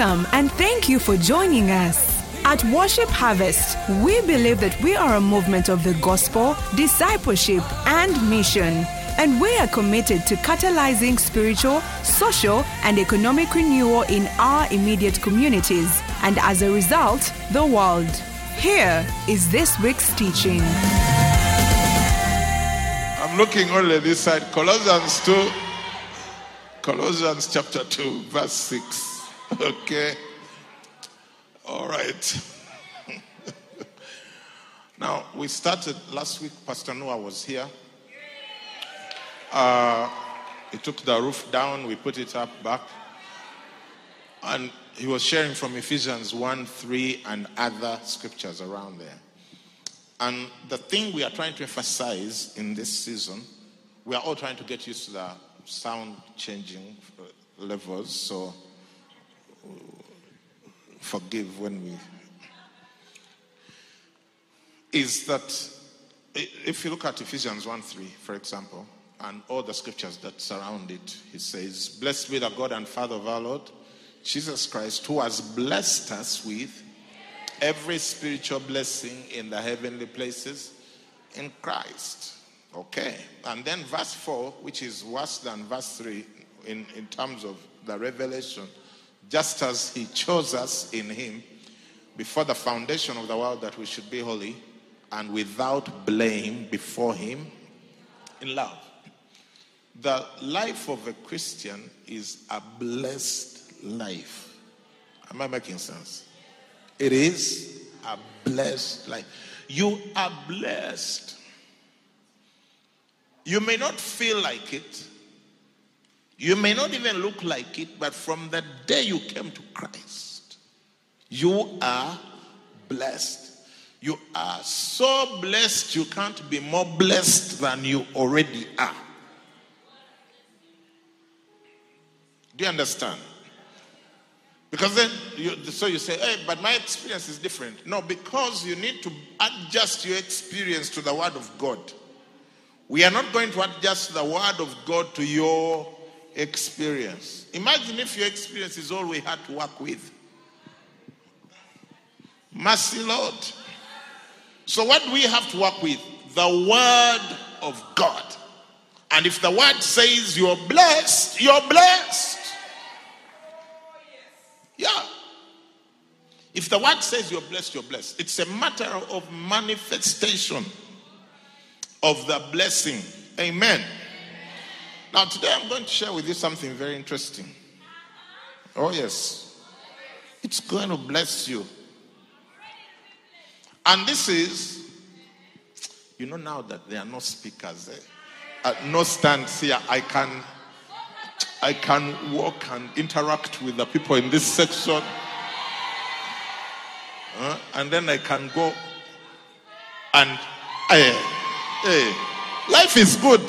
Welcome and thank you for joining us. At Worship Harvest, we believe that we are a movement of the gospel, discipleship, and mission. And we are committed to catalyzing spiritual, social, and economic renewal in our immediate communities, and as a result, the world. Here is this week's teaching. I'm looking only this side. Colossians 2. Colossians chapter 2, verse 6. Okay. All right. now, we started last week. Pastor Noah was here. Uh, he took the roof down, we put it up back. And he was sharing from Ephesians 1 3 and other scriptures around there. And the thing we are trying to emphasize in this season, we are all trying to get used to the sound changing levels. So forgive when we. Is that if you look at Ephesians 1 3, for example, and all the scriptures that surround it, he says, Blessed be the God and Father of our Lord, Jesus Christ, who has blessed us with every spiritual blessing in the heavenly places in Christ. Okay. And then verse 4, which is worse than verse 3 in, in terms of the revelation, just as he chose us in him before the foundation of the world that we should be holy and without blame before him in love. The life of a Christian is a blessed life. Am I making sense? It is a blessed life. You are blessed. You may not feel like it. You may not even look like it, but from the day you came to Christ, you are blessed. You are so blessed, you can't be more blessed than you already are. Do you understand? Because then, you, so you say, hey, but my experience is different. No, because you need to adjust your experience to the Word of God. We are not going to adjust the Word of God to your experience. Imagine if your experience is all we had to work with. Mercy, Lord. So, what do we have to work with? The Word of God. And if the Word says you're blessed, you're blessed. Yeah. If the Word says you're blessed, you're blessed. It's a matter of manifestation of the blessing. Amen. Now, today I'm going to share with you something very interesting. Oh, yes. It's going to bless you. And this is, you know, now that there are no speakers, eh? uh, no stands here, I can, I can walk and interact with the people in this section, uh, and then I can go and, hey, hey, life is good.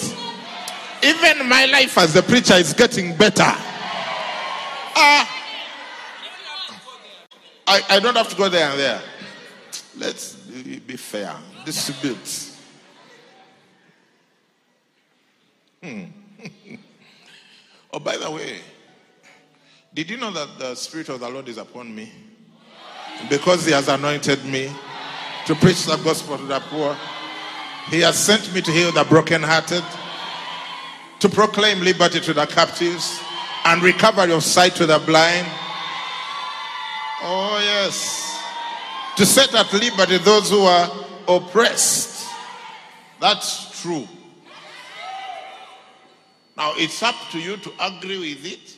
Even my life as a preacher is getting better. Uh, I, I don't have to go there and there. Let's be, be fair. Distribute. Hmm. oh, by the way, did you know that the Spirit of the Lord is upon me? Because He has anointed me to preach the gospel to the poor. He has sent me to heal the brokenhearted to proclaim liberty to the captives and recovery of sight to the blind. Oh, yes. To set at liberty those who are oppressed. That's true. Now, it's up to you to agree with it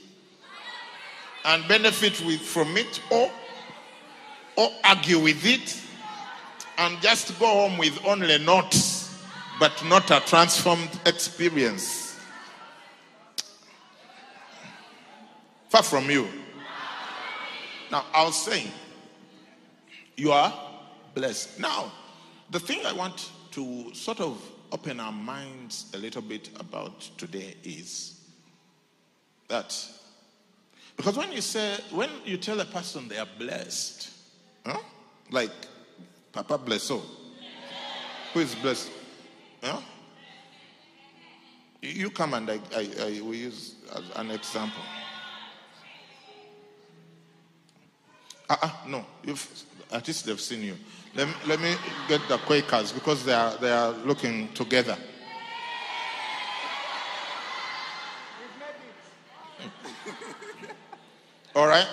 and benefit with, from it or, or argue with it and just go home with only notes but not a transformed experience. Far from you. Now, I was saying, you are blessed. Now, the thing I want to sort of open our minds a little bit about today is that because when you say, when you tell a person they are blessed, huh? like Papa bless, so who is blessed? Huh? You come and I, I, I will use as an example. Uh-uh, no, you've, at least they've seen you. Let me, let me get the Quakers because they are, they are looking together. All right?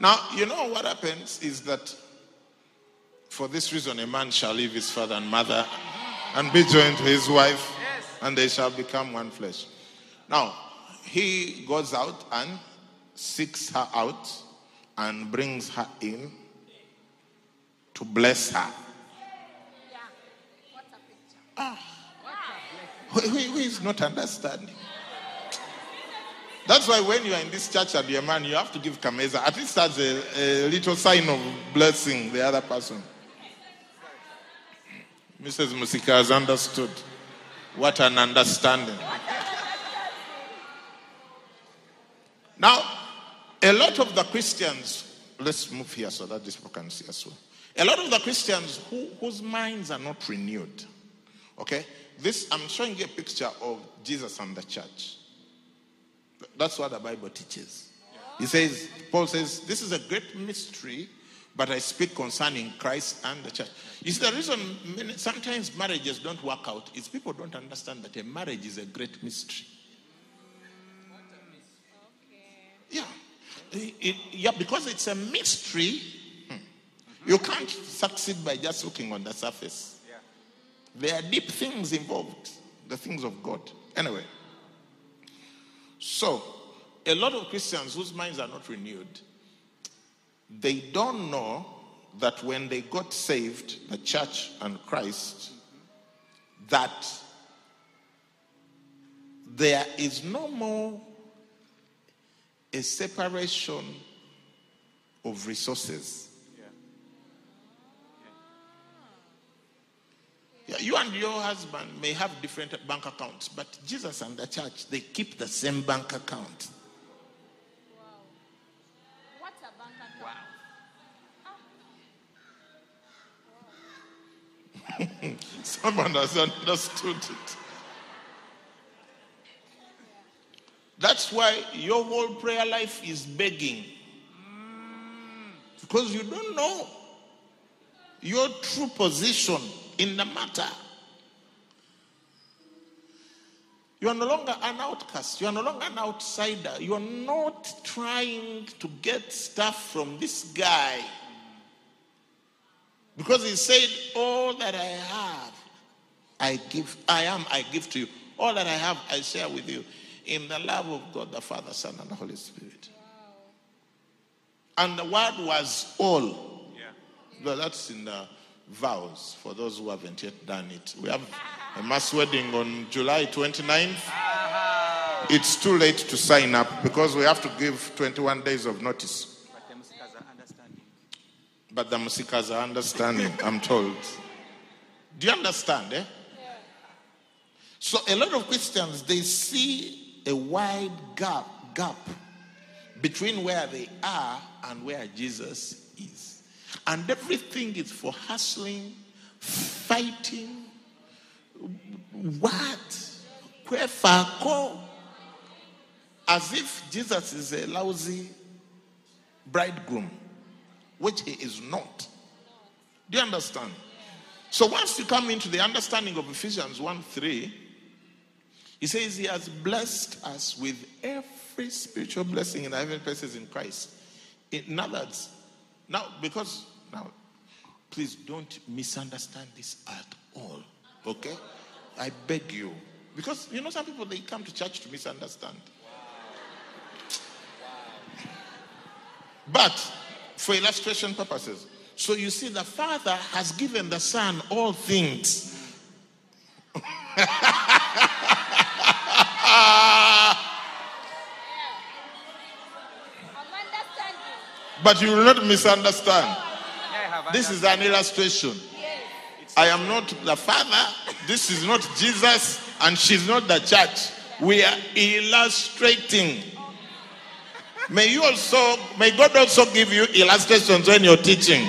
Now, you know what happens is that for this reason, a man shall leave his father and mother and be joined to his wife, and they shall become one flesh. Now, he goes out and seeks her out and brings her in to bless her. Ah. Who, who is not understanding? That's why when you are in this church and you're a man, you have to give kameza. At least as a, a little sign of blessing the other person. Mrs. Mukisa has understood. What an understanding. Now, a lot of the Christians, let's move here so that this people can see as well. A lot of the Christians who, whose minds are not renewed, okay? This, I'm showing you a picture of Jesus and the church. That's what the Bible teaches. He says, Paul says, this is a great mystery, but I speak concerning Christ and the church. You see, the reason many, sometimes marriages don't work out is people don't understand that a marriage is a great mystery. Yeah. It, yeah, because it's a mystery, hmm, you can't succeed by just looking on the surface. There are deep things involved, the things of God. Anyway, so a lot of Christians whose minds are not renewed, they don't know that when they got saved, the church and Christ, that there is no more a separation of resources. Yeah, you and your husband may have different bank accounts, but Jesus and the church, they keep the same bank account. What a bank account. Ah. Someone has understood it. That's why your whole prayer life is begging. Because you don't know your true position in the matter. You are no longer an outcast. You are no longer an outsider. You are not trying to get stuff from this guy. Because he said, All that I have, I give, I am, I give to you. All that I have, I share with you. In the love of God, the Father, Son, and the Holy Spirit. And the word was all. Well, that's in the vows for those who haven't yet done it. We have a mass wedding on July 29th. It's too late to sign up because we have to give 21 days of notice. But the Mukisas are understanding. But the Mukisas are understanding, I'm told. Do you understand, eh? So a lot of Christians they see a wide gap gap between where they are and where Jesus is. And everything is for hustling, fighting, what? Kwefako. As if Jesus is a lousy bridegroom, which he is not. Do you understand? So once you come into the understanding of Ephesians 1 3, he says he has blessed us with every spiritual blessing in heavenly places in Christ. In other words, now because now, please don't misunderstand this at all. Okay? I beg you. Because you know some people they come to church to misunderstand. But for illustration purposes. So you see, the Father has given the Son all things. But you will not misunderstand. This is an illustration. I am not the Father, this is not Jesus, and she's not the church. We are illustrating. May you also, may God also give you illustrations when you're teaching.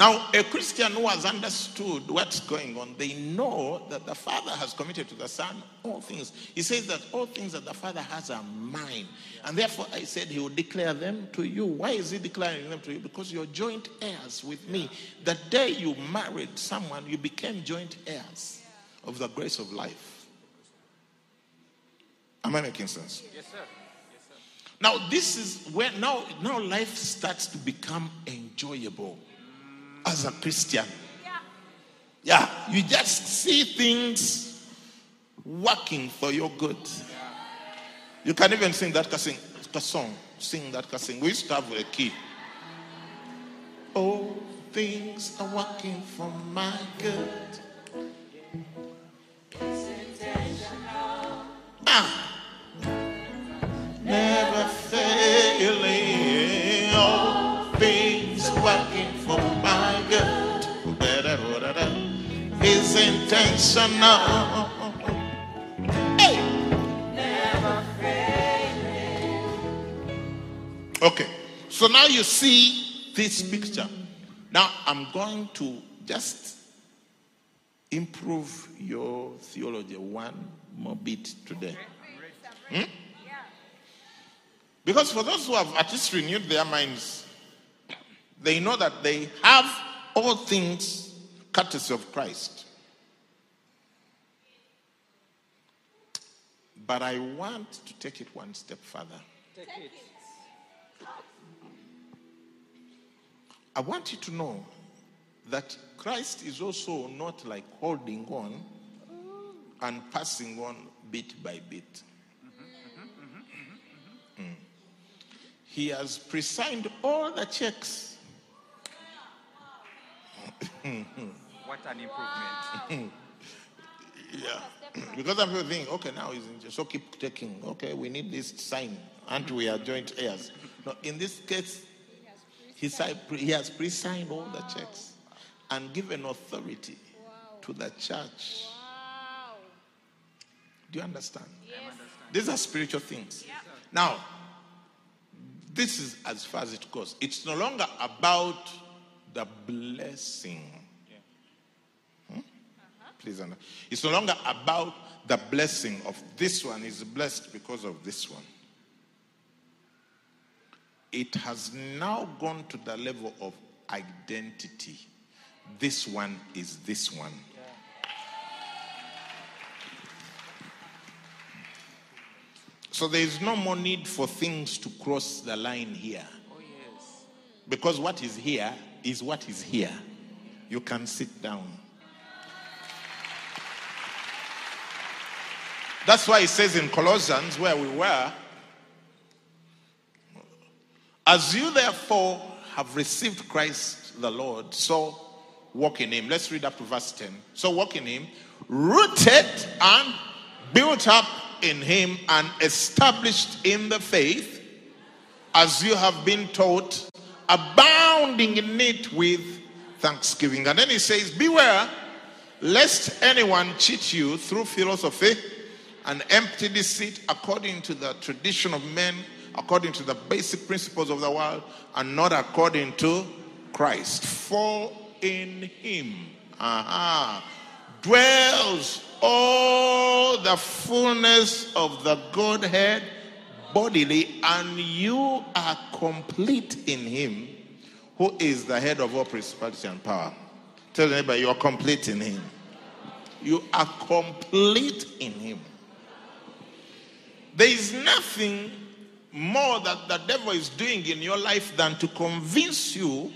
Now, a Christian who has understood what's going on, they know that the Father has committed to the Son all things. He says that all things that the Father has are mine. And therefore, I said he will declare them to you. Why is he declaring them to you? Because you're joint heirs with me. The day you married someone, you became joint heirs of the grace of life. Am I making sense? Yes, sir. Now, this is where now, now life starts to become enjoyable as a Christian. Yeah, you just see things working for your good. You can even sing that song. Sing that sing. We used to have a key. All things are working for my good. Ah. Never Is intentional. Hey. Okay, so now you see this picture. Now I'm going to just improve your theology one more bit today. Hmm? Because for those who have at least renewed their minds, they know that they have all things courtesy of Christ. But I want to take it one step further. Take it. I want you to know that Christ is also not like holding on and passing on bit by bit. Mm. He has pre-signed all the checks. What an improvement. Yeah. Because some people think, okay, now he's in, so keep taking. Okay, we need this sign, and we are joint heirs. No, in this case, he, si- he has pre-signed all the checks and given authority to the church. Wow. Do you understand? Yes. These are spiritual things. Now, this is as far as it goes. It's no longer about the blessing. Please understand. It's no longer about the blessing of this one is blessed because of this one. It has now gone to the level of identity. This one is this one. So there is no more need for things to cross the line here. Oh, yes. Because what is here is what is here. You can sit down. That's why it says in Colossians, where we were, as you therefore have received Christ the Lord, so walk in him. Let's read up to verse 10. So walk in him, rooted and built up in him and established in the faith, as you have been taught, abounding in it with thanksgiving. And then he says, Beware lest anyone cheat you through philosophy and empty deceit according to the tradition of men, according to the basic principles of the world, and not according to Christ. For in him aha, dwells all the fullness of the Godhead bodily, and you are complete in him who is the head of all principality and power. Tell neighbor, you are complete in him. You are complete in him. There is nothing more that the devil is doing in your life than to convince you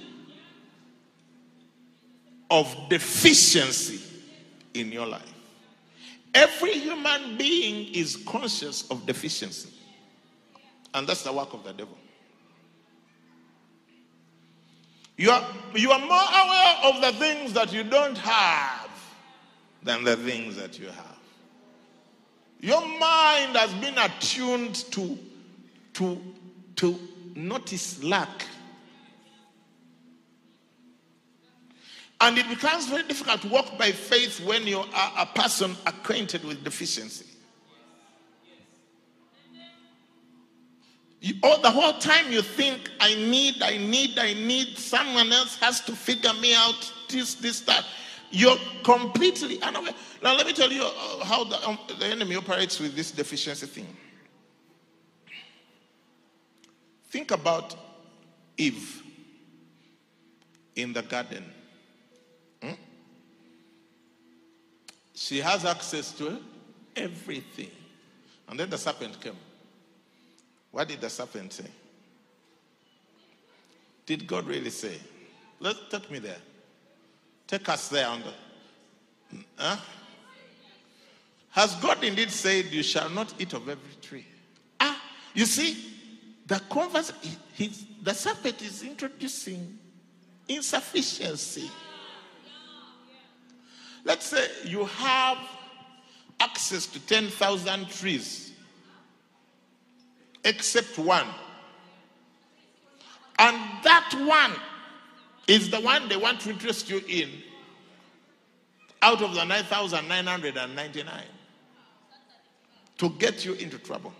of deficiency in your life. Every human being is conscious of deficiency. And that's the work of the devil. You are, you are more aware of the things that you don't have than the things that you have. Your mind has been attuned to, to, to notice lack. And it becomes very difficult to walk by faith when you are a person acquainted with deficiency. You, All the whole time you think, I need, I need, I need, someone else has to figure me out, this, this, that. You're completely unaware. Now, let me tell you uh, how the, um, the enemy operates with this deficiency thing. Think about Eve in the garden. Hmm? She has access to everything. And then the serpent came. What did the serpent say? Did God really say? Let's take me there. Take us there. On the, huh? Has God indeed said, You shall not eat of every tree? Ah, you see, the converse, he- the serpent is introducing insufficiency. Let's say you have access to 10,000 trees, except one. And that one is the one they want to interest you in out of the 9,999 to get you into trouble.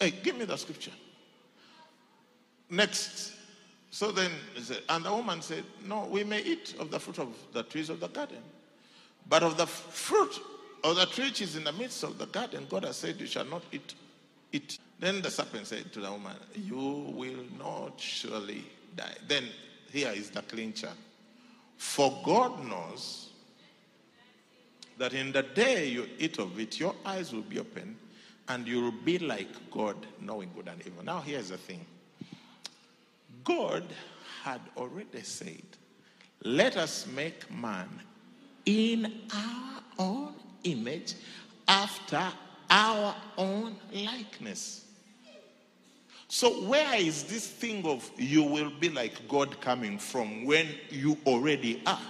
Hey, give me the scripture. Next. So then, and the woman said, No, we may eat of the fruit of the trees of the garden. But of the fruit of the tree which is in the midst of the garden, God has said, You shall not eat it. Then the serpent said to the woman, You will not surely die. Then here is the clincher. For God knows that in the day you eat of it, your eyes will be opened and you will be like God, knowing good and evil. Now, here's the thing God had already said, Let us make man in our own image, after our own likeness. So, where is this thing of you will be like God coming from when you already are?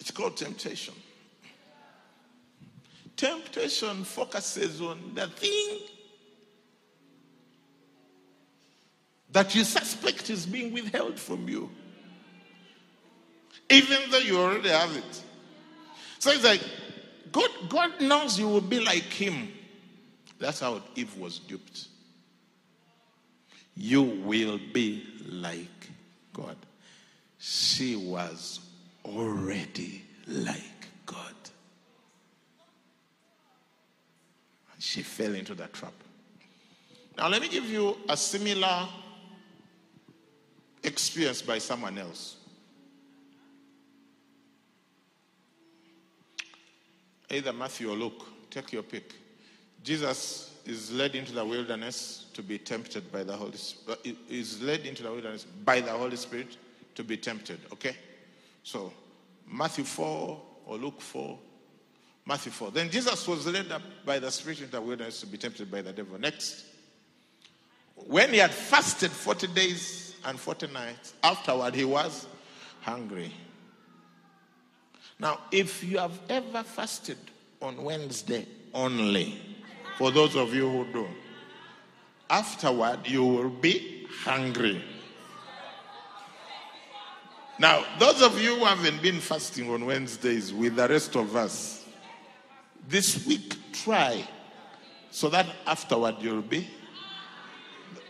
It's called temptation. Temptation focuses on the thing that you suspect is being withheld from you, even though you already have it. So it's like, God, God knows you will be like Him. That's how Eve was duped. You will be like God. She was already like God. And she fell into that trap. Now, let me give you a similar experience by someone else. Either Matthew or Luke, take your pick. Jesus is led into the wilderness to be tempted by the Holy Spirit. Is uh, led into the wilderness by the Holy Spirit to be tempted. Okay? So, Matthew 4 or Luke 4. Matthew 4. Then Jesus was led up by the Spirit into the wilderness to be tempted by the devil. Next. When he had fasted 40 days and 40 nights, afterward he was hungry. Now, if you have ever fasted on Wednesday only, for those of you who do, afterward you will be hungry. Now, those of you who haven't been fasting on Wednesdays with the rest of us, this week try so that afterward you'll be,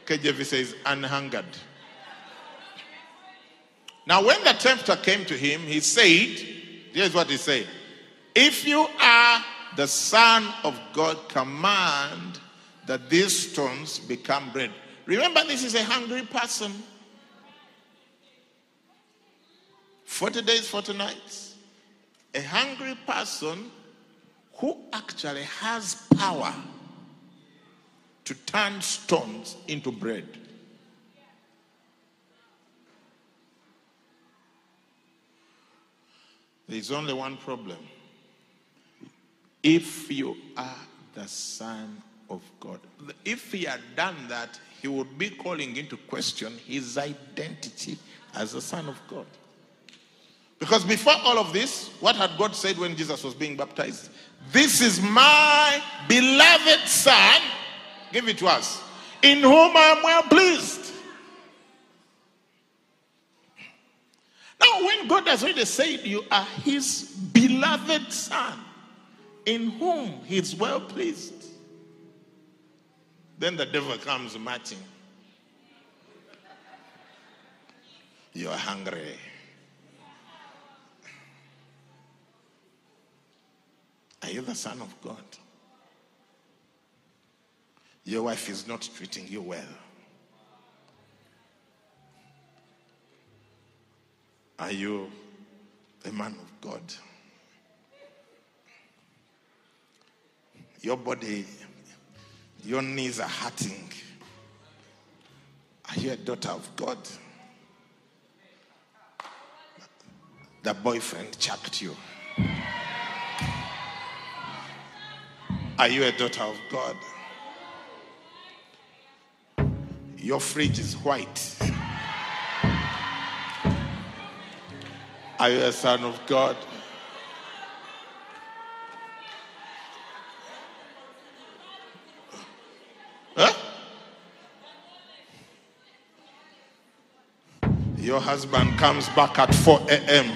KJV says, unhungered. Now, when the tempter came to him, he said, Here's what he said If you are the Son of God, command that these stones become bread. Remember, this is a hungry person. 40 days, 40 nights. A hungry person who actually has power to turn stones into bread. There's only one problem. If you are the Son of God, if he had done that, he would be calling into question his identity as the Son of God. Because before all of this, what had God said when Jesus was being baptized? This is my beloved Son. Give it to us. In whom I am well pleased. Now, when God has already said you are his beloved son, in whom he is well pleased, then the devil comes marching. You are hungry. Are you the son of God? Your wife is not treating you well. Are you a man of God? Your body, your knees are hurting. Are you a daughter of God? The boyfriend chucked you. Are you a daughter of God? Your fridge is white. Are you a son of God? Huh? Your husband comes back at 4 a.m.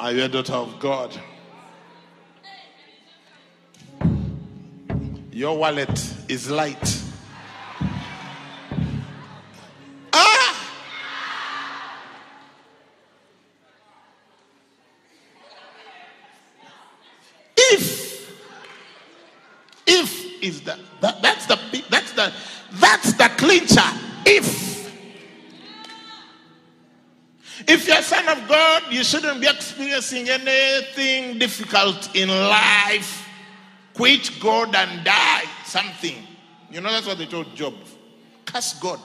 Are you a daughter of God? Your wallet is light. Of God, you shouldn't be experiencing anything difficult in life. Quit God and die. Something. You know, that's what they told Job. Curse God.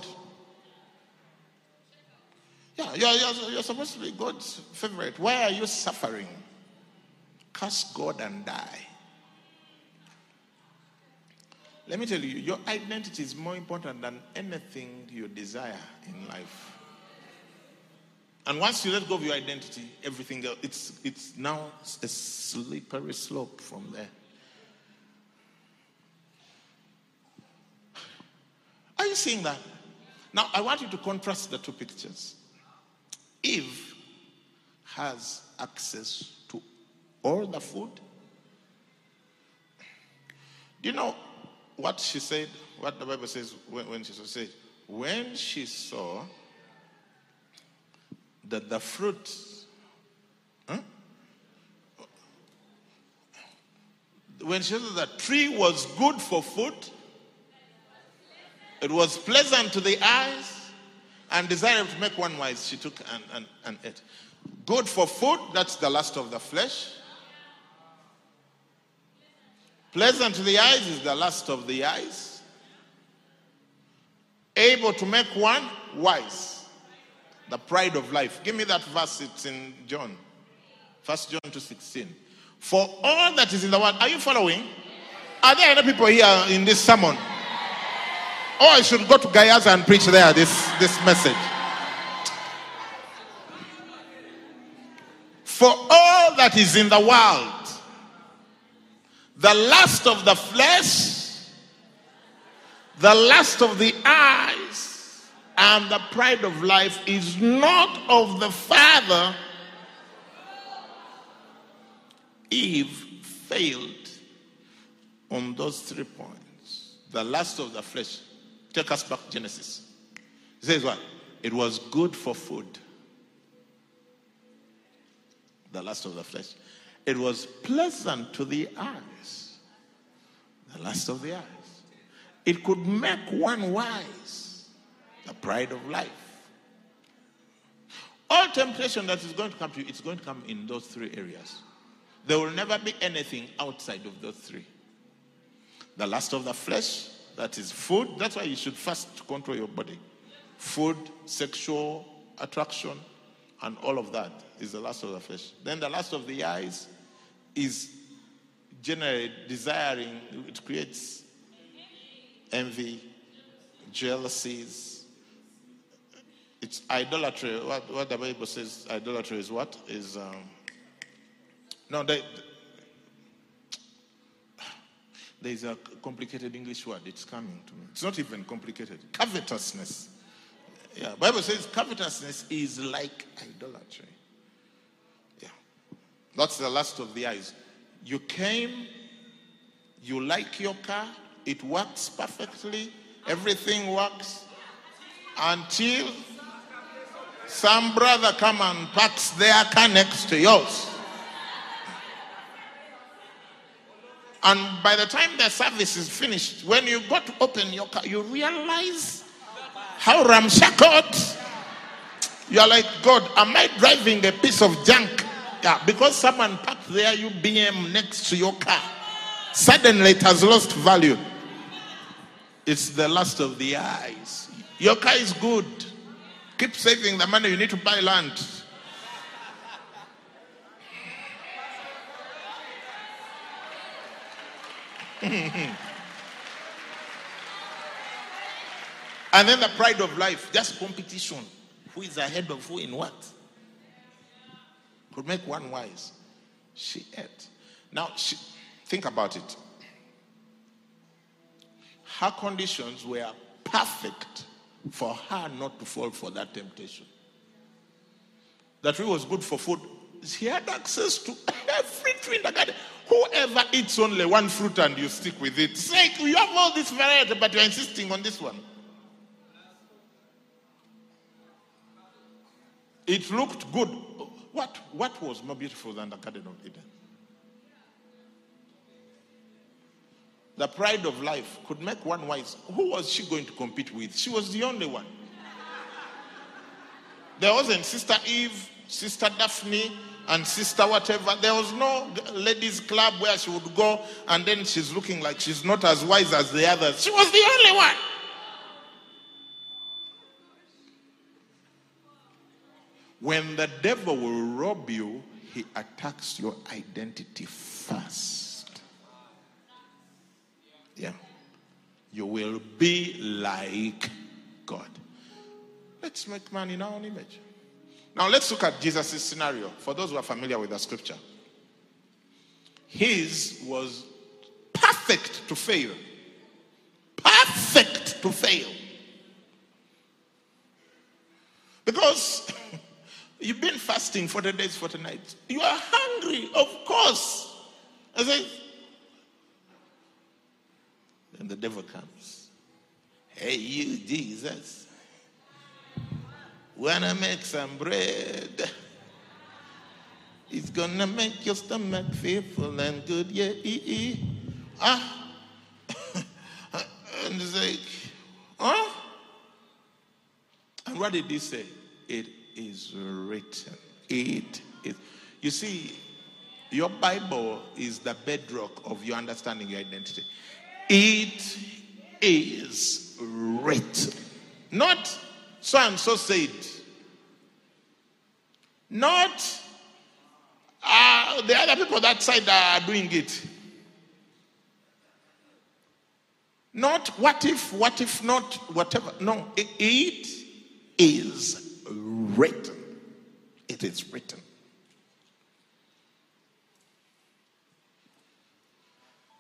Yeah, you're, you're, you're supposed to be God's favorite. Why are you suffering? Curse God and die. Let me tell you, your identity is more important than anything you desire in life. And once you let go of your identity, everything else, it's, it's now a slippery slope from there. Are you seeing that? Now, I want you to contrast the two pictures. Eve has access to all the food. Do you know what she said? What the Bible says when, when she said, when she saw that the fruit, huh? when she said that tree was good for food, it was pleasant to the eyes and desired to make one wise. She took and, and, and ate. Good for food, that's the lust of the flesh. Pleasant to the eyes is the lust of the eyes. Able to make one wise. The pride of life. Give me that verse, it's in John. First John 2 16. For all that is in the world, are you following? Are there any people here in this sermon? Or I should go to Gayaza and preach there this, this message. For all that is in the world, the lust of the flesh, the lust of the eyes, and the pride of life is not of the Father. Eve failed on those three points. The lust of the flesh. Take us back Genesis. It says what? It was good for food. The lust of the flesh. It was pleasant to the eyes. The lust of the eyes. It could make one wise. The pride of life. All temptation that is going to come to you, it's going to come in those three areas. There will never be anything outside of those three. The lust of the flesh, that is food. That's why you should first control your body. Food, sexual attraction, and all of that is the lust of the flesh. Then the lust of the eyes is generally desiring, it creates envy, jealousies. It's idolatry. What, what the Bible says idolatry is what? Is um, no, they, there's a complicated English word. It's coming to me. It's not even complicated. Covetousness. Yeah, Bible says covetousness is like idolatry. Yeah. That's the lust of the eyes. You came, you like your car, it works perfectly, everything works until some brother come and parks their car next to yours. And by the time the service is finished, when you go to open your car, you realize how ramshackled. You are like, God, am I driving a piece of junk? Yeah, because someone parked there, you BM next to your car. Suddenly it has lost value. It's the lust of the eyes. Your car is good. Keep saving the money you need to buy land. and then the pride of life, just competition. Who is ahead of who in what? Could make one wise. She ate. Now, she, think about it. Her conditions were perfect for her not to fall for that temptation. That tree was good for food. She had access to every tree in the garden. Whoever eats only one fruit and you stick with it, say you have all this variety, but you're insisting on this one. It looked good. What, what was more beautiful than the Garden of Eden? The pride of life could make one wise. Who was she going to compete with? She was the only one. There wasn't Sister Eve, Sister Daphne, and Sister whatever. There was no ladies' club where she would go and then she's looking like she's not as wise as the others. She was the only one. When the devil will rob you, he attacks your identity first. Yeah. You will be like God. Let's make man in our own image. Now let's look at Jesus' scenario for those who are familiar with the scripture. His was perfect to fail. Perfect to fail. Because You've been fasting 40 days, 40 nights. You are hungry, of course. I say, then the devil comes. Hey, you, Jesus. Wanna make some bread? It's gonna make your stomach feel full and good, yeah, ee, ee. Ah. and it's like, huh? And what did he say? It is written. It is. You see, your Bible is the bedrock of your understanding your identity. It is written. Not so and so said. Not uh, the other people that side are doing it. Not what if, what if not, whatever. No, it is written. It is written.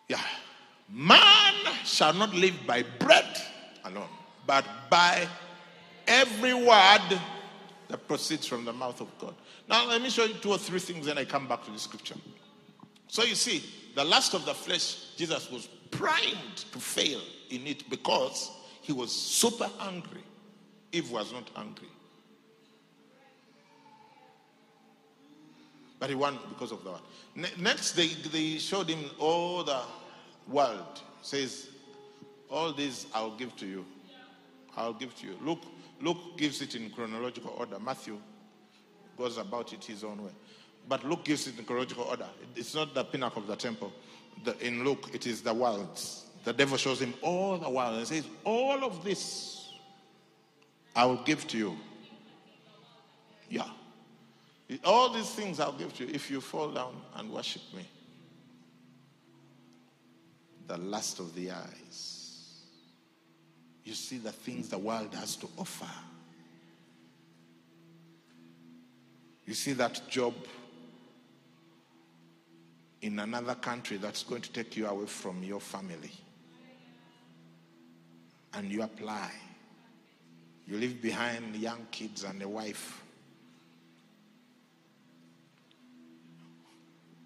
Yeah. Man shall not live by bread alone, but by every word that proceeds from the mouth of God. Now, let me show you two or three things, then I come back to the scripture. So, you see, the lust of the flesh, Jesus was primed to fail in it because he was super hungry. Eve was not hungry. But he won because of that. Ne- next, they, they showed him all the world. Says, all these I'll give to you. I'll give to you. Luke, Luke gives it in chronological order. Matthew goes about it his own way. But Luke gives it in chronological order. It's not the pinnacle of the temple. The, in Luke, it is the worlds. The devil shows him all the world and says, All of this I will give to you. Yeah. All these things I'll give to you if you fall down and worship me. The lust of the eyes. You see the things the world has to offer. You see that job in another country that's going to take you away from your family. And you apply. You leave behind young kids and a wife.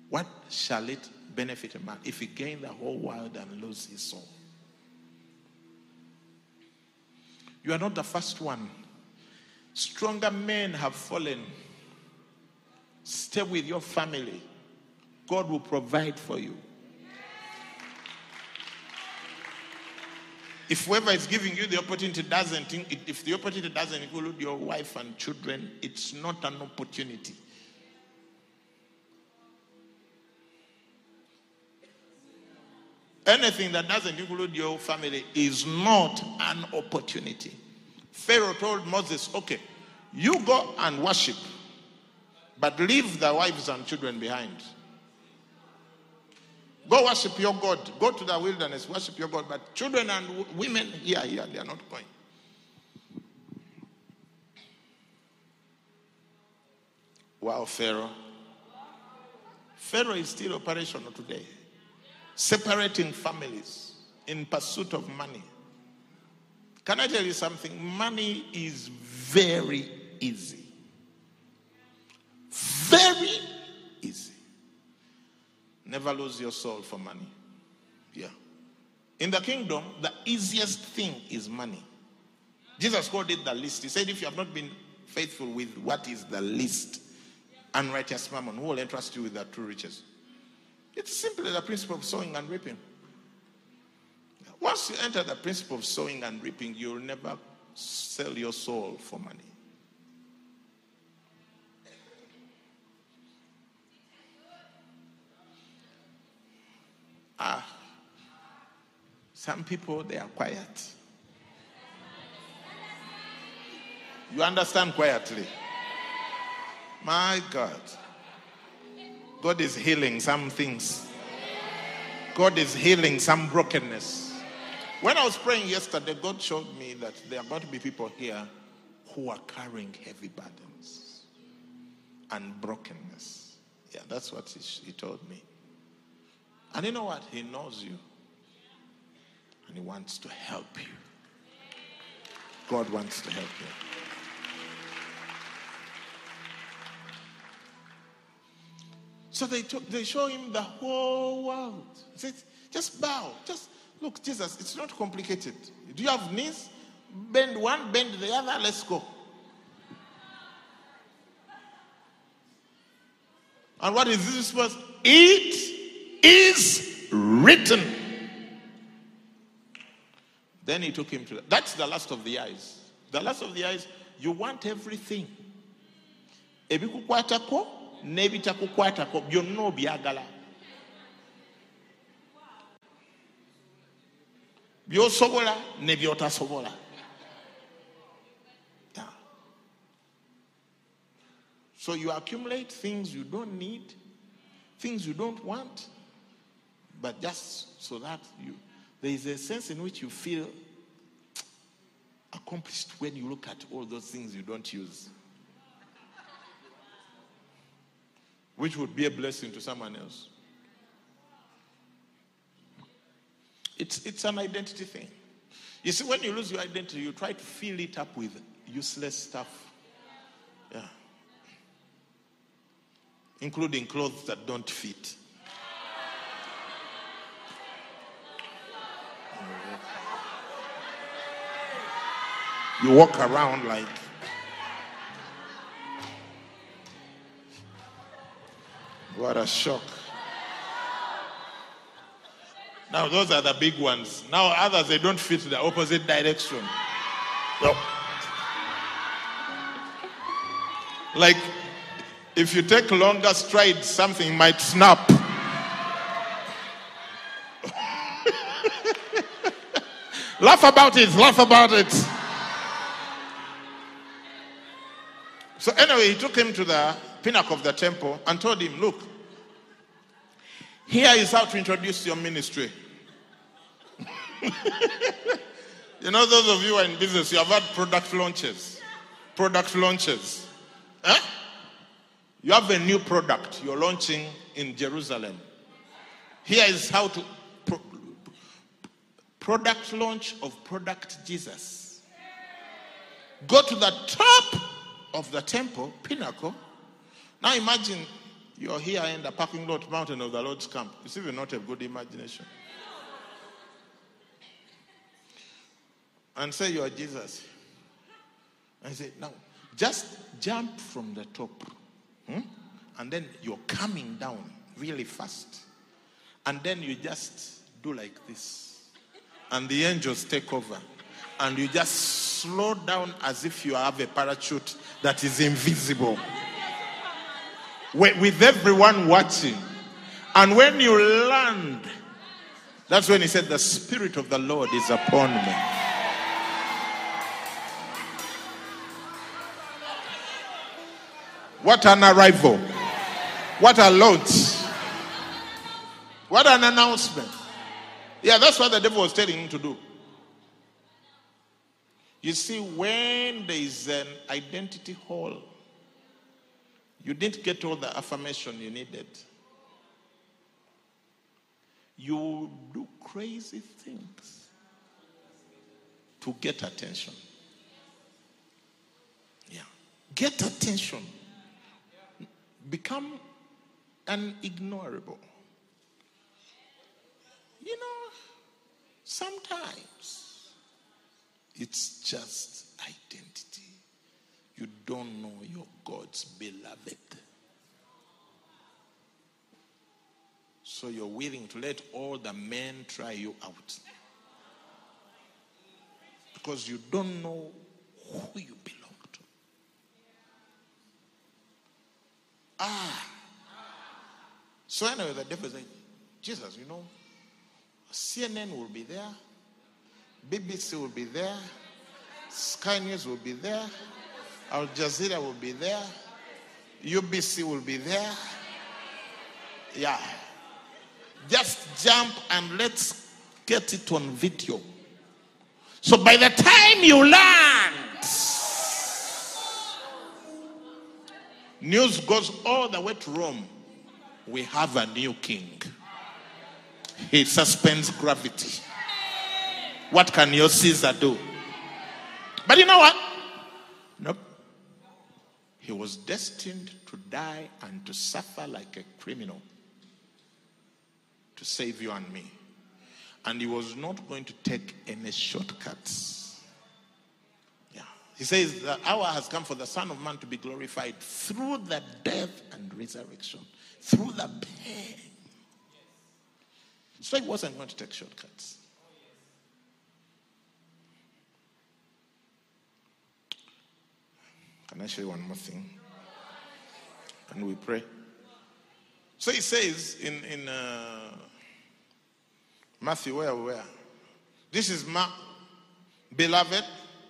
What shall it benefit a man if he gain the whole world and lose his soul? You are not the first one. Stronger men have fallen. Stay with your family. God will provide for you. If whoever is giving you the opportunity doesn't, if the opportunity doesn't include your wife and children, it's not an opportunity. Anything that doesn't include your family is not an opportunity. Pharaoh told Moses, okay, you go and worship, but leave the wives and children behind. Go worship your God. Go to the wilderness, worship your God. But children and w- women here, here, they are not going. Wow, Pharaoh. Pharaoh is still operational today, separating families in pursuit of money. Can I tell you something? Money is very easy. Very easy. Never lose your soul for money. Yeah. In the kingdom, the easiest thing is money. Jesus called it the least. He said, if you have not been faithful with what is the least, unrighteous mammon, who will entrust you with the true riches? It's simply the principle of sowing and reaping. Once you enter the principle of sowing and reaping, you'll never sell your soul for money. Ah, some people they are quiet. You understand quietly. My God. God is healing some things. God is healing some brokenness. When I was praying yesterday, God showed me that there are going to be people here who are carrying heavy burdens and brokenness. Yeah, that's what he, he told me. And you know what? He knows you. And he wants to help you. God wants to help you. So they, took, they show him the whole world. He said, just bow. Just look, Jesus, it's not complicated. Do you have knees? Bend one, bend the other, let's go. And what is this response? It is written. Then he took him to the, that's the last of the eyes. The last of the eyes, you want everything. ebikukwatako n'ebitakukwatako byonna obyagala. By'osobola ne by'otasobola. So you accumulate things you don't need things you don't want but just so that you there is a sense in which you feel accomplished when you look at all those things you don't use which would be a blessing to someone else. It's, it's an identity thing. You see, when you lose your identity, you try to fill it up with useless stuff. Yeah. Including clothes that don't fit. You walk around like What a shock. Now, those are the big ones. Now, others, they don't fit the opposite direction. Well, like, if you take longer strides, something might snap. laugh about it, laugh about it. So, anyway, he took him to the pinnacle of the temple and told him, Look, here is how to introduce your ministry. you know, those of you are in business, you have had product launches. Product launches. Huh? You have a new product you're launching in Jerusalem. Here is how to pro- product launch of product Jesus. go to the top of the temple, pinnacle. Now imagine you're here in the parking lot mountain of the Lord's camp. It's even not a good imagination. And say you are Jesus. And say, now, just jump from the top. hmm? And then you're coming down really fast. And then you just do like this. And the angels take over. And you just slow down as if you have a parachute that is invisible. With everyone watching. And when you land, that's when he said, The Spirit of the Lord is upon me. What an arrival. What a launch. What an announcement. Yeah, that's what the devil was telling him to do. You see, when there is an identity hole, you didn't get all the affirmation you needed. You do crazy things to get attention. Yeah. Get attention. Become unignorable. You know, sometimes it's just identity. You don't know you're God's beloved. So you're willing to let all the men try you out. Because you don't know who you belong to. Ah. So anyway, the devil said, Jesus, you know, CNN will be there, BBC will be there, Sky News will be there, Al Jazeera will be there, UBC will be there. Yeah. Just jump and let's get it on video. So by the time you land, news goes all the way to Rome. We have a new king. He suspends gravity. What can your Caesar do? But you know what? Nope. He was destined to die and to suffer like a criminal to save you and me. And he was not going to take any shortcuts. Yeah. He says, The hour has come for the Son of Man to be glorified through the death and resurrection, through the pain. So he wasn't going to take shortcuts. Can I show you one more thing? Can we pray? So he says in, in uh, Matthew, where, where? This is my beloved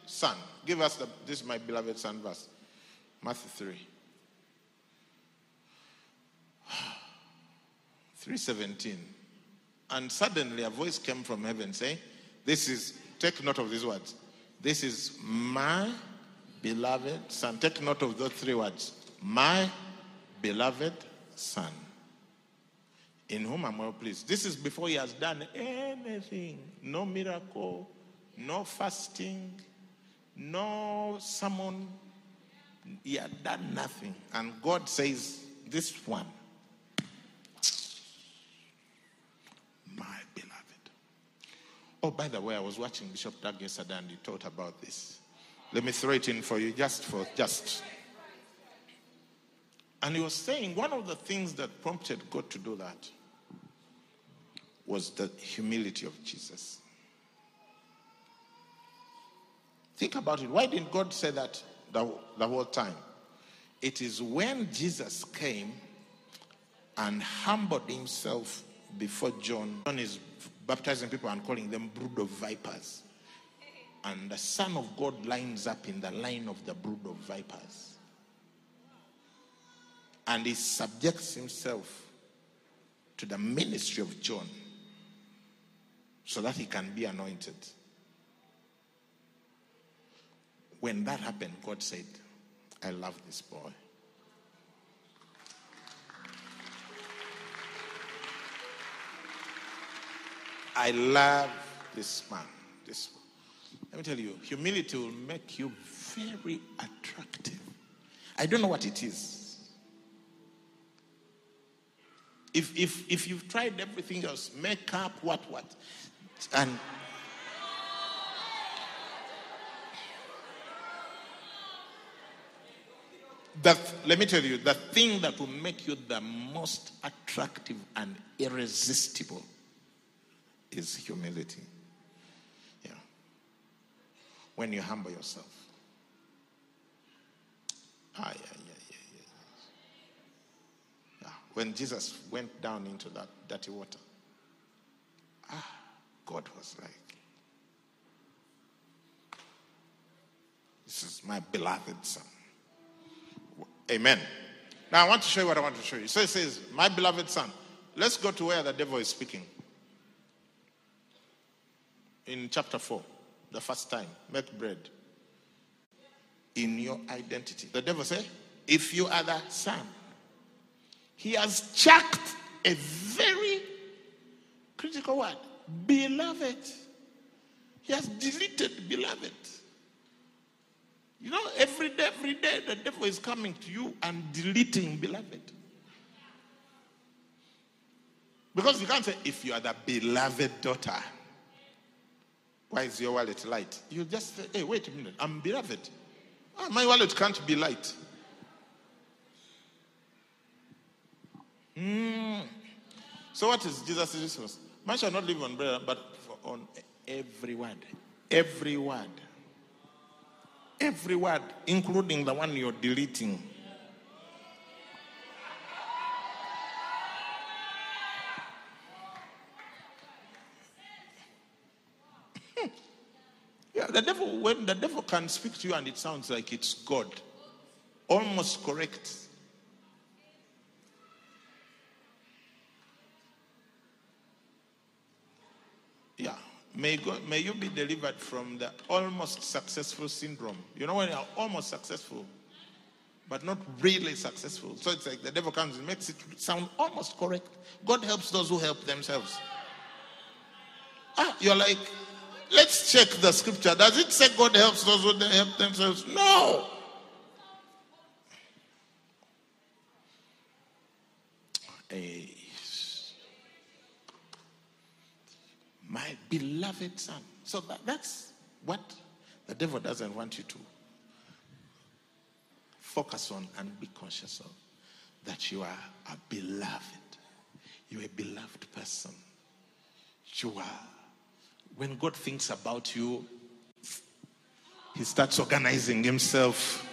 son. Give us the, this is my beloved son verse. Matthew 3. 317. And suddenly a voice came from heaven saying, This is, take note of these words. This is my beloved son. Take note of those three words. My beloved son. In whom I'm well pleased. This is before he has done anything. No miracle, no fasting, no sermon. He had done nothing. And God says, This one, my beloved. Oh, by the way, I was watching Bishop Doug yesterday and he taught about this. Let me throw it in for you just for just. And he was saying one of the things that prompted God to do that was the humility of Jesus. Think about it. Why didn't God say that the, the whole time? It is when Jesus came and humbled himself before John. John is baptizing people and calling them brood of vipers. And the Son of God lines up in the line of the brood of vipers. And he subjects himself to the ministry of John so that he can be anointed. When that happened, God said, I love this boy. I love this man. This Let me tell you, humility will make you very attractive. I don't know what it is. If, if, if you've tried everything else, makeup, what, what, and that, let me tell you, the thing that will make you the most attractive and irresistible is humility. When you humble yourself. Ah, yeah, yeah, yeah, yeah. yeah. When Jesus went down into that dirty water, ah, God was like, This is my beloved son. Amen. Now I want to show you what I want to show you. So it says, My beloved son. Let's go to where the devil is speaking. In chapter 4, the first time, make bread in your identity. The devil say, If you are the son, he has chucked a very critical word beloved. He has deleted beloved. You know, every day, every day, the devil is coming to you and deleting beloved. Because you can't say, if you are the beloved daughter, why is your wallet light? You just say, hey, wait a minute, I'm beloved. Ah, my wallet can't be light. Hmm. So what is Jesus' response? Man shall not live on bread, but on every word. Every word Every word, including the one you're deleting. The devil, when the devil can speak to you and it sounds like it's God, almost correct. Yeah. May, God, may you be delivered from the almost successful syndrome. You know, when you're almost successful, but not really successful. So it's like the devil comes and makes it sound almost correct. God helps those who help themselves. Ah, you're like, let's check the scripture. Does it say God helps those who help themselves? No. My beloved son. So that, that's what the devil doesn't want you to focus on and be conscious of. That you are a beloved. You're a beloved person. You are. When God thinks about you, he starts organizing himself.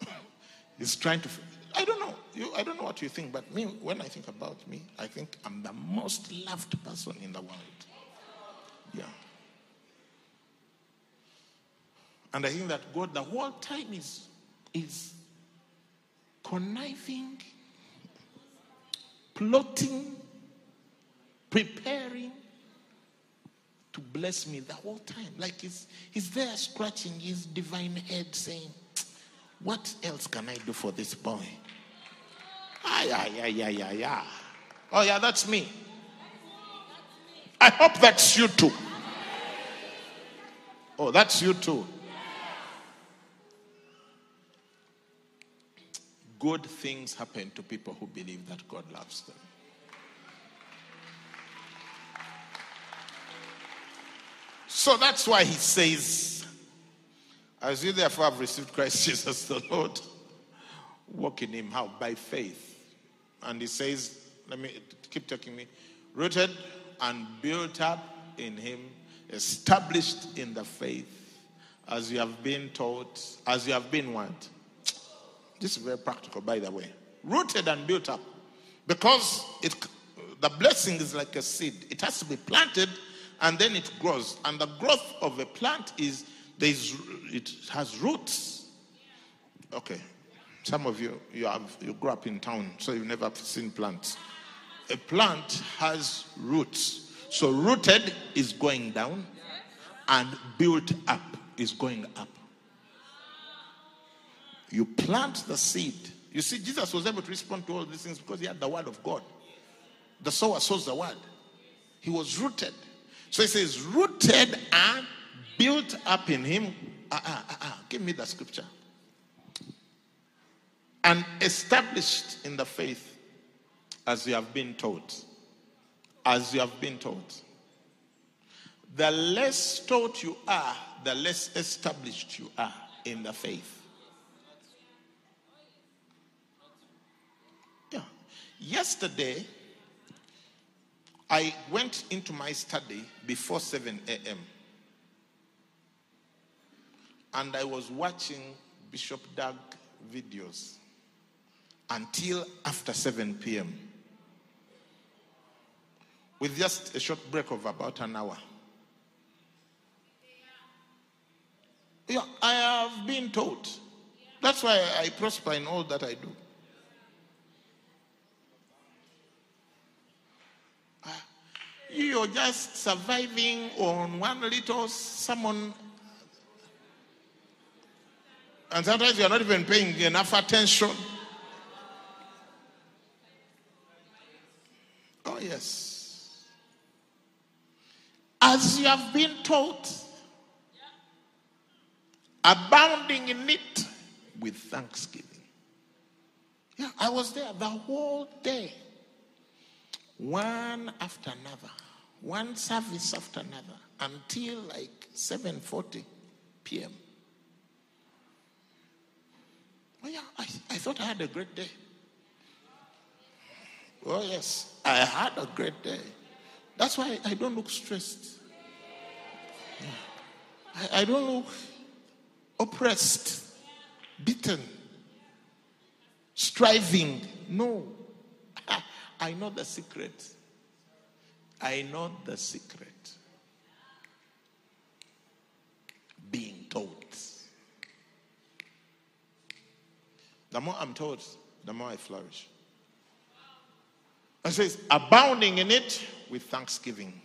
He's trying to. I don't know you, I don't know what you think, but me, when I think about me, I think I'm the most loved person in the world. Yeah. And I think that God the whole time is, is conniving, plotting, preparing to bless me the whole time. Like he's, he's there scratching his divine head saying, What else can I do for this boy? Ah, yeah, yeah, yeah, yeah, yeah. Oh, yeah, that's me. I hope that's you too. Oh, that's you too. Good things happen to people who believe that God loves them. So that's why he says, As you therefore have received Christ Jesus the Lord, walk in him. How? By faith and he says, let me keep talking me, rooted and built up in him, established in the faith, as you have been taught, as you have been what? This is very practical, by the way. Rooted and built up. Because it, the blessing is like a seed. It has to be planted and then it grows. And the growth of a plant is, there's, it has roots. Okay, some of you, you, have, you grew up in town, so you've never seen plants. A plant has roots. So rooted is going down and built up is going up. You plant the seed. You see, Jesus was able to respond to all these things because he had the word of God. The sower sows the word. He was rooted. So it says, rooted and built up in him. Ah, ah, ah, ah. Give me the scripture. And established in the faith as you have been taught. As you have been taught. The less taught you are, the less established you are in the faith. Yeah. Yesterday, I went into my study before 7 a.m. And I was watching Bishop Doug videos until after 7 p.m. With just a short break of about an hour. Yeah, I have been taught. That's why I prosper in all that I do. You're just surviving on one little sermon. And sometimes you're not even paying enough attention. Oh, yes. As you have been taught, abounding in it with thanksgiving. Yeah, I was there the whole day. One after another. One service after another until like 7:40 p.m. Oh yeah, I, I thought I had a great day. Oh yes, I had a great day. That's why I don't look stressed. I, I don't look oppressed, beaten, striving. No. I know the secret. I know the secret. Being taught. The more I'm taught, the more I flourish. It says, abounding in it with thanksgiving.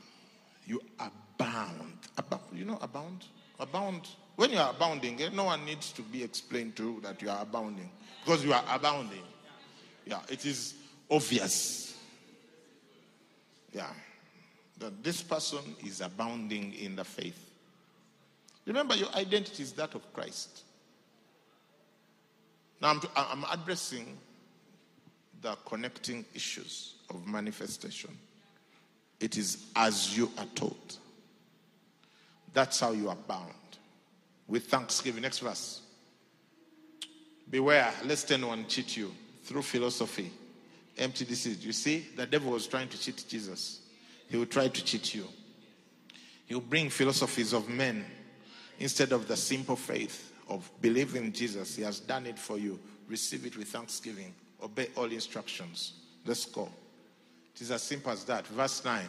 You abound. Abound. You know, abound? Abound. When you are abounding, eh, no one needs to be explained to that you are abounding because you are abounding. Yeah, it is obvious. Yeah, that this person is abounding in the faith. Remember, your identity is that of Christ. Now, I'm, I'm addressing the connecting issues of manifestation. It is as you are taught. That's how you abound with thanksgiving. Next verse. Beware, lest anyone cheat you through philosophy, empty deceit. You see, the devil was trying to cheat Jesus. He will try to cheat you. He will bring philosophies of men instead of the simple faith of believing Jesus. He has done it for you. Receive it with thanksgiving. Obey all instructions. Let's go. It is as simple as that. Verse 9.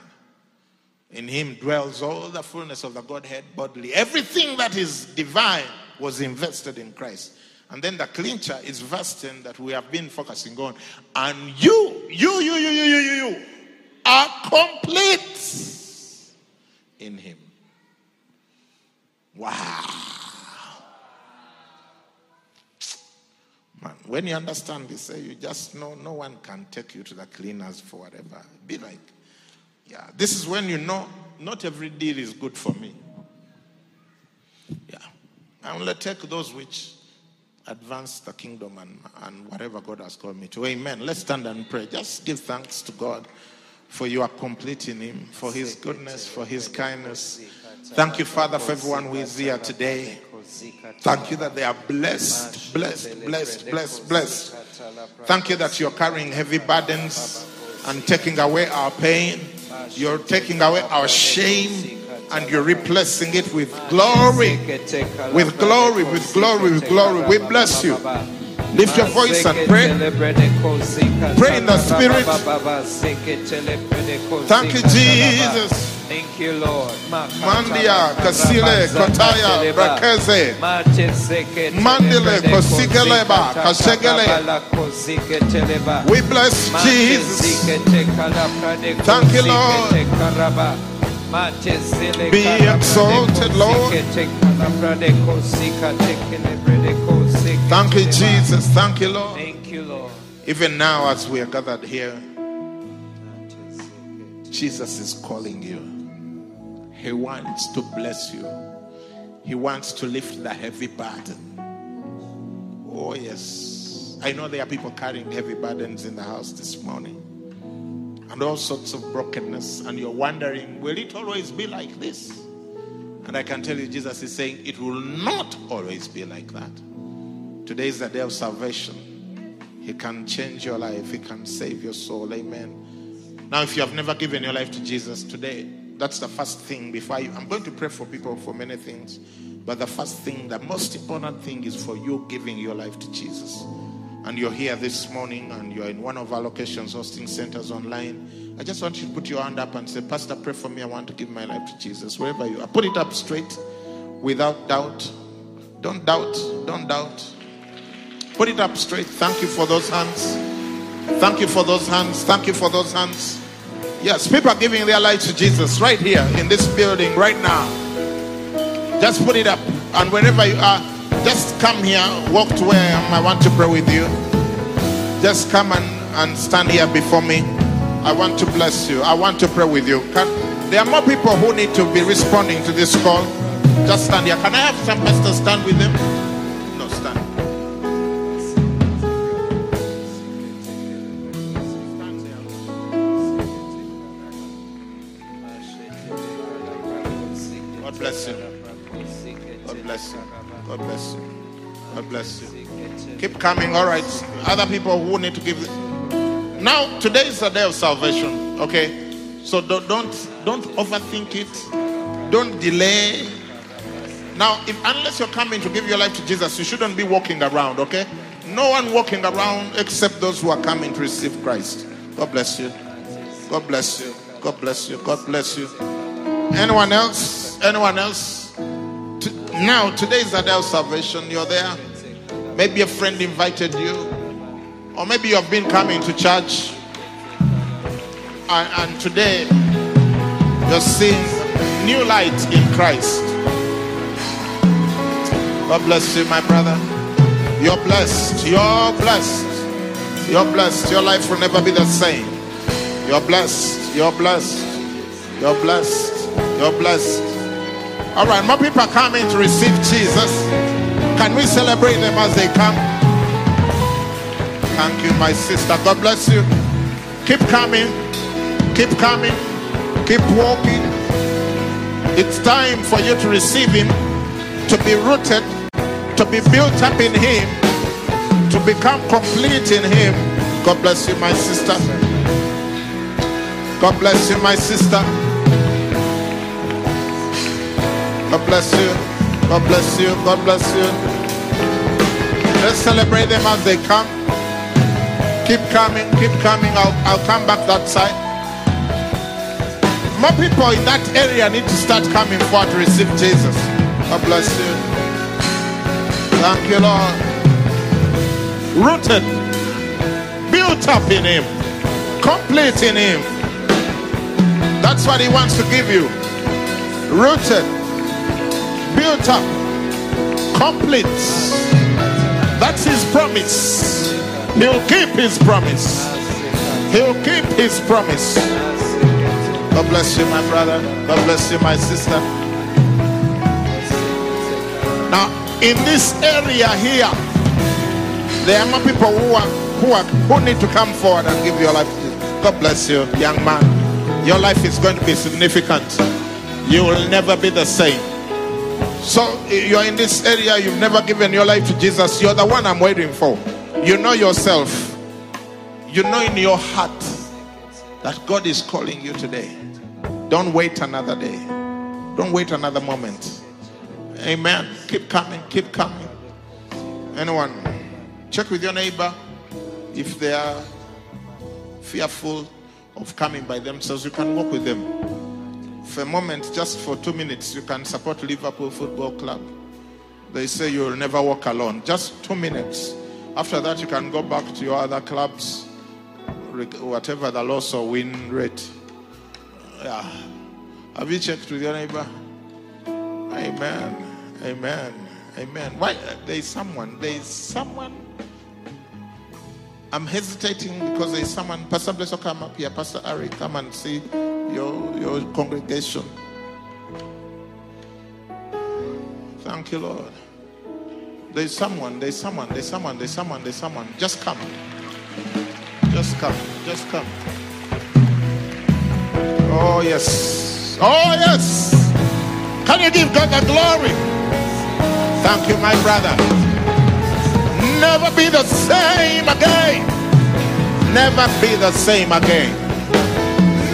In him dwells all the fullness of the Godhead bodily. Everything that is divine was invested in Christ. And then the clincher is verse 10 that we have been focusing on. And you, you, you, you, you, you, you, you are complete in him. Wow. Man, when you understand this, eh, you just know no one can take you to the cleaners for whatever. Be like, yeah, this is when you know not every deal is good for me. Yeah, I only take those which advance the kingdom and, and whatever God has called me to. Amen. Let's stand and pray. Just give thanks to God for you are complete in Him, for His goodness, for His kindness. Thank you, Father, for everyone who is here today. Thank you that they are blessed, blessed, blessed, blessed, blessed. Thank you that you're carrying heavy burdens and taking away our pain. You're taking away our shame and you're replacing it with glory. With glory, with glory, with glory. We bless you. Lift your voice and pray. Pray in the spirit. Thank you, Jesus. Thank you, Lord. Mandia, Kasile, Kotaya, Brakeze, Mandile, Kosigeleba, Kasegele. We bless Jesus. Thank you, Lord. Be exalted, Lord. Thank you, Jesus. Thank you, Lord. Thank you, Lord. Even now, as we are gathered here, Jesus is calling you. He wants to bless you. He wants to lift the heavy burden. Oh, yes. I know there are people carrying heavy burdens in the house this morning and all sorts of brokenness, and you're wondering, will it always be like this? And I can tell you, Jesus is saying, it will not always be like that. Today is the day of salvation. He can change your life, He can save your soul. Amen. Now, if you have never given your life to Jesus today, that's the first thing before you. I'm going to pray for people for many things, but the first thing, the most important thing is for you giving your life to Jesus. And you're here this morning and you're in one of our locations, hosting centers online. I just want you to put your hand up and say, Pastor, pray for me. I want to give my life to Jesus. Wherever you are, put it up straight without doubt. Don't doubt. Don't doubt. Put it up straight. Thank you for those hands. Thank you for those hands. Thank you for those hands. Yes, people are giving their lives to Jesus right here in this building right now. Just put it up. And wherever you are, just come here, walk to where. I want to pray with you. Just come and, and stand here before me. I want to bless you. I want to pray with you. Can, there are more people who need to be responding to this call. Just stand here. Can I have some pastors stand with them? Coming. All right. Other people who need to give. Now, today is the day of salvation. Okay. So don't don't, overthink it. Don't delay. Now, if unless you're coming to give your life to Jesus, you shouldn't be walking around. Okay. No one walking around except those who are coming to receive Christ. God bless you. God bless you. God bless you. God bless you. Anyone else? Anyone else? Now, today is the day of salvation. You're there. Maybe a friend invited you, or maybe you have been coming to church, and, and today you're seeing new light in Christ. God bless you, my brother. You're blessed. You're blessed. You're blessed. Your life will never be the same. You're blessed. You're blessed. You're blessed. You're blessed. All right, more people are coming to receive Jesus. Can we celebrate them as they come? Thank you, my sister. God bless you. Keep coming. Keep coming. Keep walking. It's time for you to receive Him, to be rooted, to be built up in Him, to become complete in Him. God bless you, my sister. God bless you, my sister. God bless you. God bless you. God bless you. Let's celebrate them as they come. Keep coming. Keep coming. I'll, I'll come back that side. More people in that area need to start coming forward to receive Jesus. God bless you. Thank you, Lord. Rooted, built up in Him, complete in Him. That's what He wants to give you. Rooted, built up, complete. That's His promise. He'll keep His promise. He'll keep His promise. God bless you, my brother. God bless you, my sister. Now, in this area here, there are more people who are who are who need to come forward and give your life. God bless you, young man. Your life is going to be significant. You will never be the same. So you're in this area, you've never given your life to Jesus. You're the one I'm waiting for. You know yourself. You know in your heart that God is calling you today. Don't wait another day. Don't wait another moment. Amen. Keep coming. Keep coming. Anyone? Check with your neighbor if they are fearful of coming by themselves. You can walk with them. For a moment, just for two minutes, you can support Liverpool Football Club. They say you'll never walk alone. Just two minutes. After that, you can go back to your other clubs, whatever the loss or win rate. Yeah. Have you checked with your neighbor? Amen. Amen. Amen. Why? Uh, there is someone. There is someone. I'm hesitating because there is someone. Pastor Bless will come up here. Pastor Ari, come and see your, your congregation. Thank you, Lord. There's someone, there's someone, there's someone, there's someone, there's someone. Just come. Just come. Just come. Oh, yes. Oh, yes. Can you give God the glory? Thank you, my brother. Never be the same again. Never be the same again.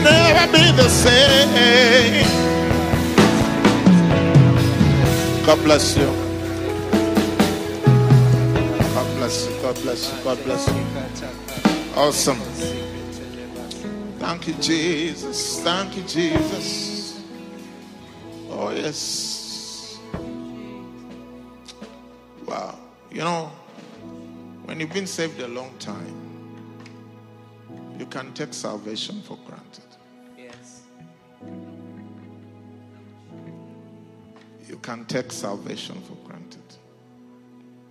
Never be the same. God bless you. God bless you. God bless you. God bless you. Awesome. Thank you, Jesus. Thank you, Jesus. Oh, yes. Wow. You know, when you've been saved a long time, you can take salvation for granted. Yes. You can take salvation for granted.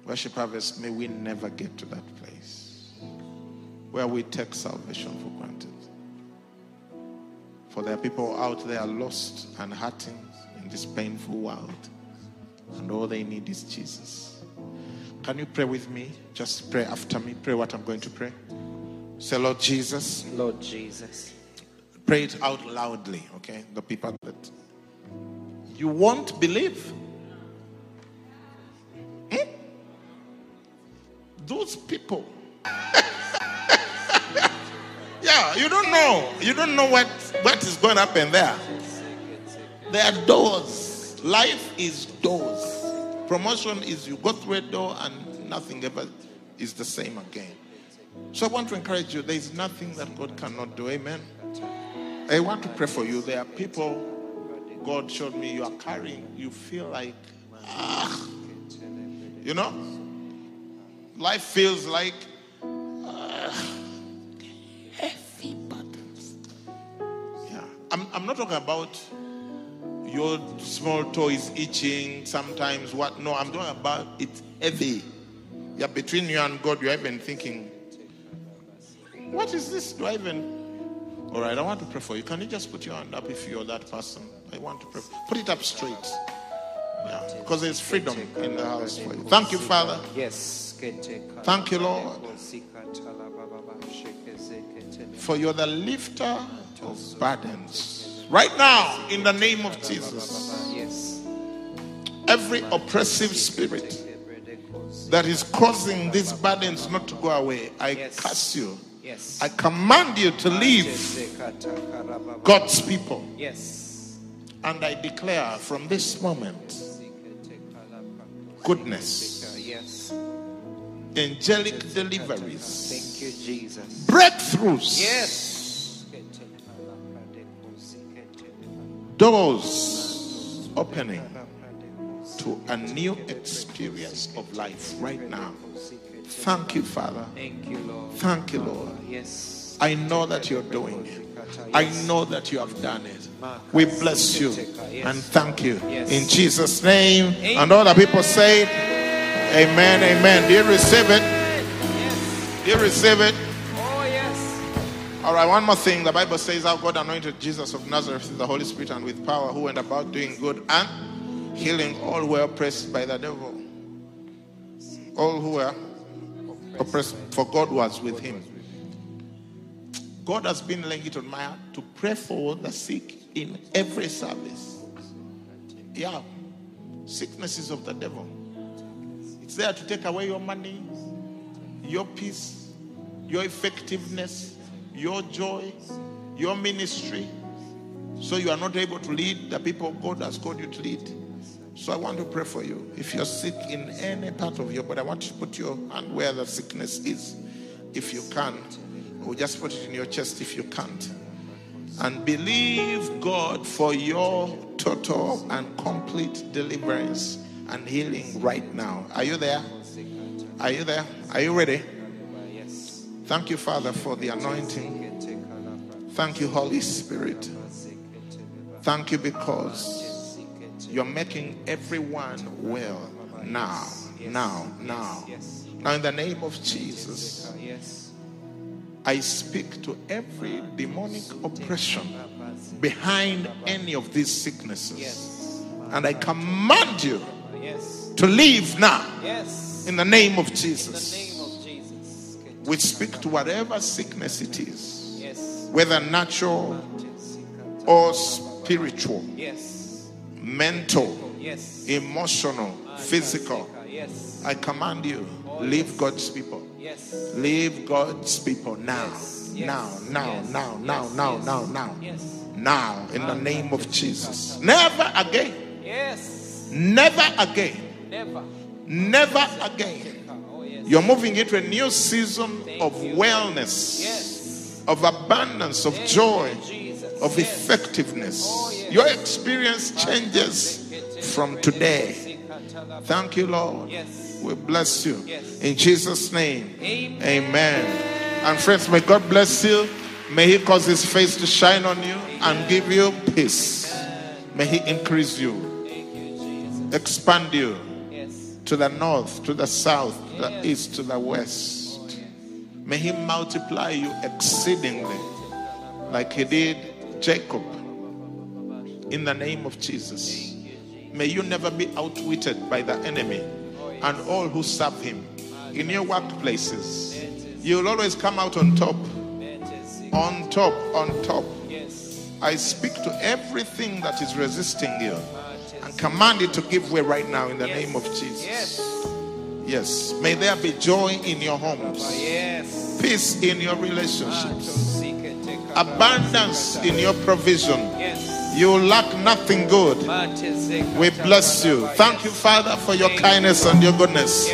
Worship Harvest, may we never get to that place where we take salvation for granted. For there are people out there lost and hurting in this painful world, and all they need is Jesus. Can you pray with me? Just pray after me. Pray what I'm going to pray. Say, Lord Jesus, Lord Jesus. pray it out loudly, okay? The people that you won't believe. Hmm? Those people. yeah, you don't know. You don't know what, what is going to happen there. There are doors. Life is doors. Promotion is you go through a door and nothing ever is the same again. So I want to encourage you. There is nothing that God cannot do. Amen. I want to pray for you. There are people God showed me you are carrying. You feel like, ah, you know, life feels like ah, heavy burdens. Yeah, I'm, I'm not talking about your small toe is itching sometimes. What? No, I'm talking about it's heavy. Yeah, between you and God, you're even thinking, what is this? Do I even all right, I want to pray for you. Can you just put your hand up if you're that person? I want to pray. Put it up straight. Yeah, because there's freedom in the house for you. Thank you, Father. Yes. Thank you, Lord. For you're the lifter of burdens. Right now, in the name of Jesus, Yes. every oppressive spirit that is causing these burdens not to go away, I Yes. curse you. Yes. I command you to leave God's people. Yes. And I declare from this moment goodness, Yes. angelic deliveries, Thank you, Jesus. breakthroughs, Yes. Doors opening to a new experience of life right now. Thank you, Father. Thank you, Lord. Thank you, Lord. Yes. I know that you're doing it. I know that you have done it. We bless you and thank you in Jesus' name. And all the people say, Amen, Amen. Do you receive it? Do you receive it? All right, one more thing. The Bible says how God anointed Jesus of Nazareth with the Holy Spirit and with power, who went about doing good and healing all who were oppressed by the devil. All who were oppressed, for God was with him. God has been laying it on my heart to pray for the sick in every service. Yeah, sicknesses of the devil. It's there to take away your money, your peace, your effectiveness, your joy, your ministry. So you are not able to lead the people God has called you to lead. So I want to pray for you. If you're sick in any part of your body, I want you to put your hand where the sickness is, if you can, or just put it in your chest if you can't. And believe God for your total and complete deliverance and healing right now. Are you there? Are you there? Are you ready? Thank you, Father, for the anointing. Thank you, Holy Spirit. Thank you because you're making everyone well now, now, now. Now, in the name of Jesus, I speak to every demonic oppression behind any of these sicknesses. And I command you to leave now in the name of Jesus. Name of Jesus. We speak to whatever sickness it is, Yes. whether natural or spiritual, Yes. mental, Yes. emotional, physical. Yes. I command you, leave God's people. Yes. Leave God's people now. Yes, Now, now, now, now, now, now, now. Now, in the name of Jesus. Never again. Yes. Never again. Never. Never again. You're moving into a new season of wellness, Yes. of abundance, of joy, of Yes. effectiveness. Oh, yes. Your experience changes from today. Thank you, Lord. Yes. We bless you. In Jesus' name. Amen. Amen. And friends, may God bless you. May He cause His face to shine on you and give you peace. May He increase you, Thank you, Jesus. expand you. To the north, to the south, to the east, to the west. May He multiply you exceedingly, like He did Jacob. In the name of Jesus. May you never be outwitted by the enemy and all who serve him. In your workplaces, you'll always come out on top, on top, on top. I speak to everything that is resisting you command it to give way right now in the name of Jesus. Yes. Yes. May there be joy in your homes, Yes. peace in your relationships, abundance in your provision. Yes. You lack nothing good. We bless you. Thank you, Father, for your kindness and your goodness.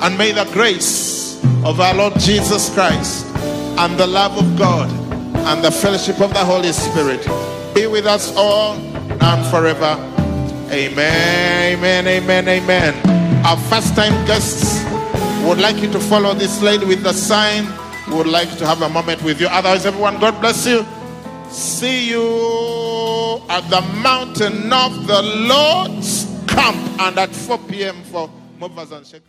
And may the grace of our Lord Jesus Christ and the love of God and the fellowship of the Holy Spirit be with us all and forever. Amen, amen, amen, amen. Our first time guests would like you to follow this lady with the sign. We would like to have a moment with you. Otherwise, everyone, God bless you. See you at the mountain of the Lord's camp and at 4 p.m. for movers and shakers.